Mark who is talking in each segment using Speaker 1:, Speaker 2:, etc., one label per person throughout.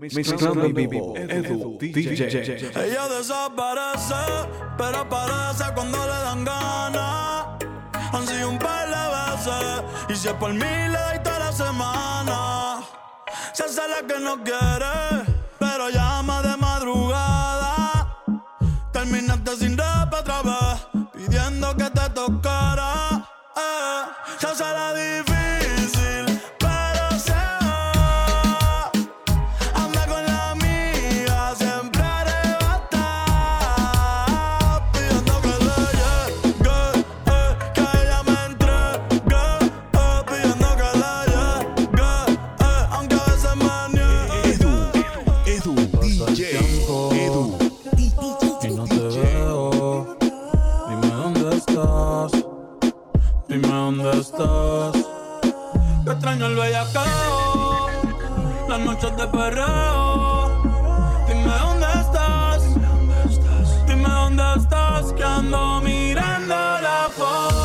Speaker 1: Mezclando vivo, Edu, DJ.
Speaker 2: Ella desaparece, pero aparece cuando le dan ganas. Han sido un par de veces, y si es por mí le doy toda la semana. Se hace la que no quiere, pero llama de madrugada. Terminaste sin rap otra vez, pidiendo que te tocara. Eh, se hace la difícil. dime dónde estás. Yo extraño el bellacao, las noches de perreo. Dime dónde estás, dime dónde estás, que ando mirando la foto.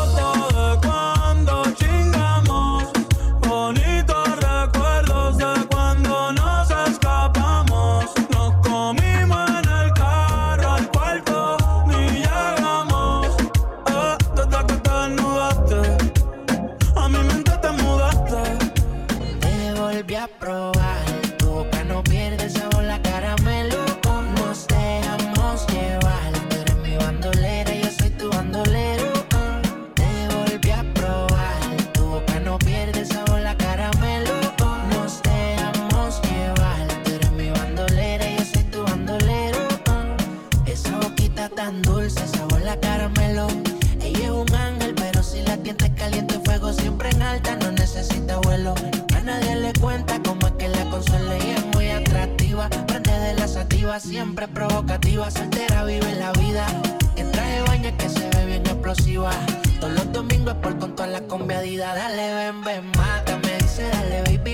Speaker 3: siempre provocativa, soltera vive la vida. En traje baño que se ve bien explosiva. Todos los domingos por con toda la combiadida. Dale, ven, ven, mata, me dice, dale, baby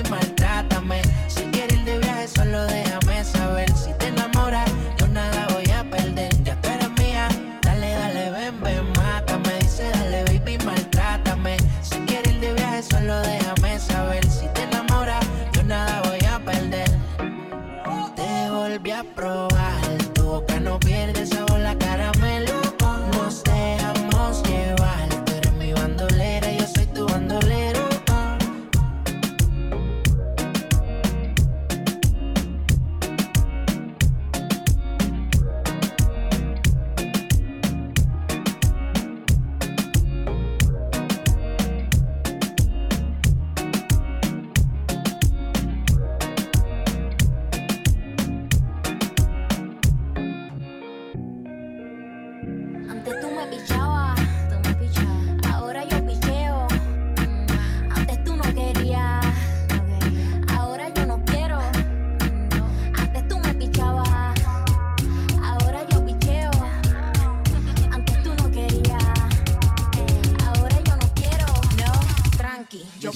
Speaker 3: boca no pierdes sabor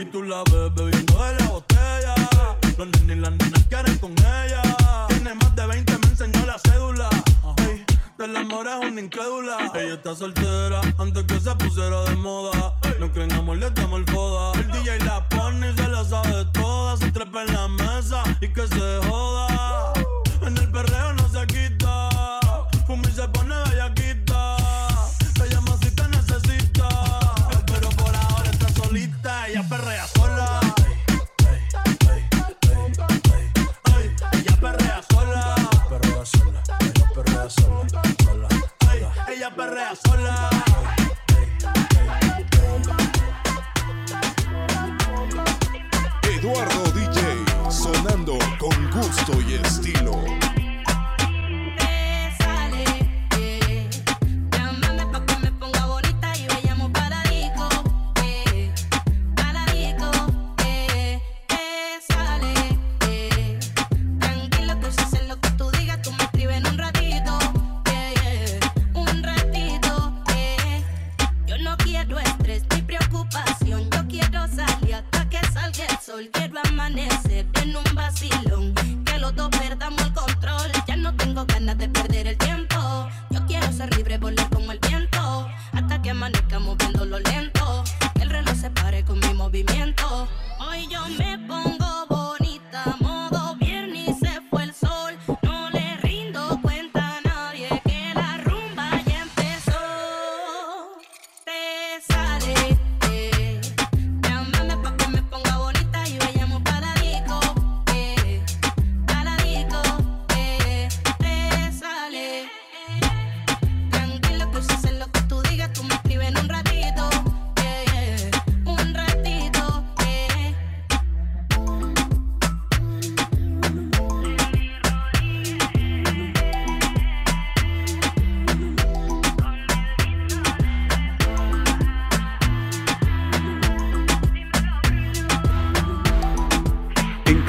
Speaker 2: Y tú la ves bebiendo de la botella. Los nenes y las nenas quieren con ella. Tiene más de 20, me enseñó la cédula. Ey, del amor es una incrédula. Ella está soltera antes que se pusiera de moda. No creen amor, le damos el foda. El DJ la pone y se la sabe toda. Se trepa en la mesa y que se sola.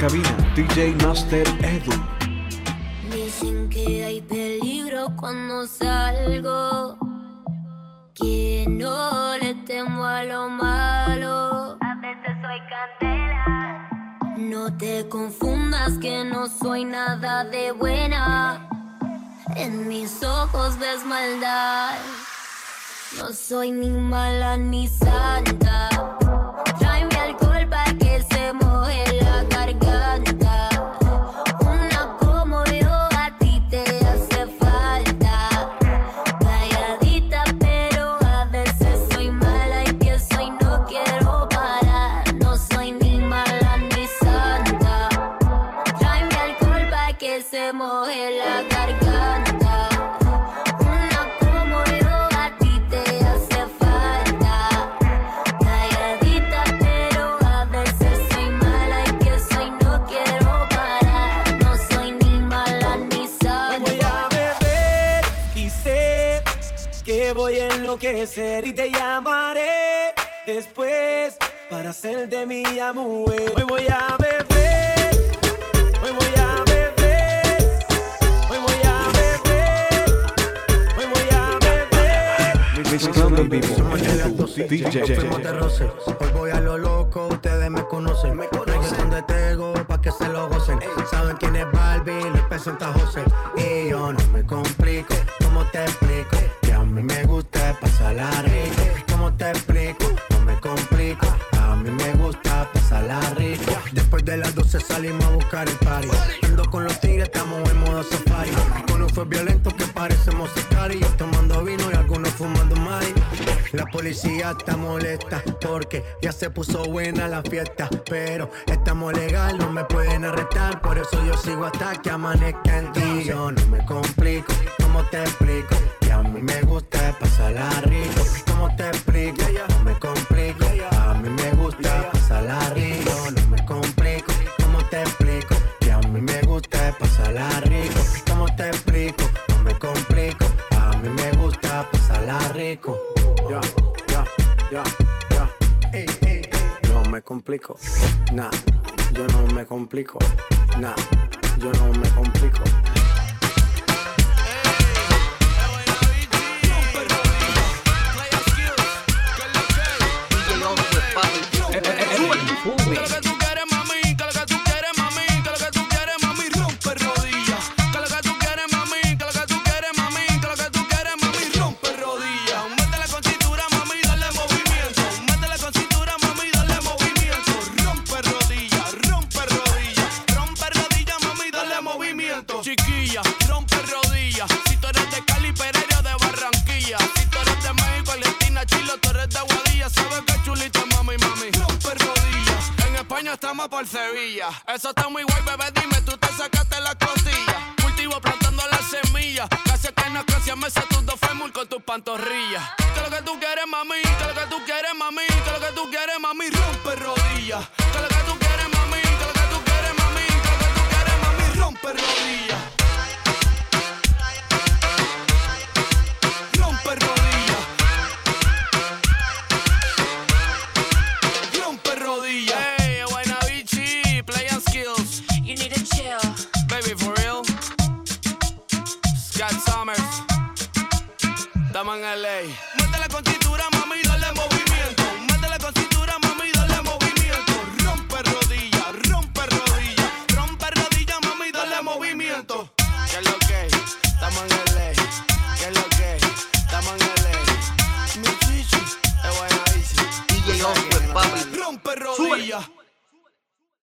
Speaker 1: DJ
Speaker 4: Master Edu.
Speaker 5: Dicen que hay peligro cuando salgo. Que no le temo a lo malo. A veces soy candela. No te confundas que no soy nada de buena. En mis ojos ves maldad. No soy ni mala ni santa.
Speaker 6: Enloquecer y te llamaré después para hacer de mi amor. Hoy voy a beber, hoy voy a beber, hoy voy a beber, hoy voy a beber.
Speaker 4: Mezclando en vivo. Edu,
Speaker 7: Fuimos de
Speaker 4: DJ.
Speaker 7: roce. Hoy voy a lo loco, ustedes me conocen. Me conocen de Tego pa' que se lo gocen. Saben quién es Barbie, les presenta José. Y yo no me complico, ¿cómo te explico? Party. Ando con los tigres, estamos en modo safari. Con un fue violento que parecemos y Tomando vino y algunos fumando mari. La policía está molesta porque ya se puso buena la fiesta. Pero estamos legal, no me pueden arrestar. Por eso yo sigo hasta que amanezca en ti. Yo no me complico, ¿cómo te explico? Que a mí me gusta pasarla rico. ¿Cómo te explico? No me complico. A mí me gusta pasarla rico. No me complico, ¿cómo te explico? Pasarla rico. ¿Cómo te explico? No me complico. A mí me gusta pasarla rico. Ya. Ey, ey, ey. No me complico. Nah, yo no me complico. Nah, yo no me complico.
Speaker 2: Sevilla. Eso está muy guay, bebé, dime, tú te sacaste la costilla. Cultivo plantando las semillas. Casi que no casi me tus dos fémur con tus pantorrillas. Que lo que tú quieres, mami, que lo que tú quieres, mami, que lo que tú quieres, mami, rompe rodillas. Que lo que tú quieres, mami, que lo que tú quieres, mami, que lo que tú quieres, mami, rompe rodillas.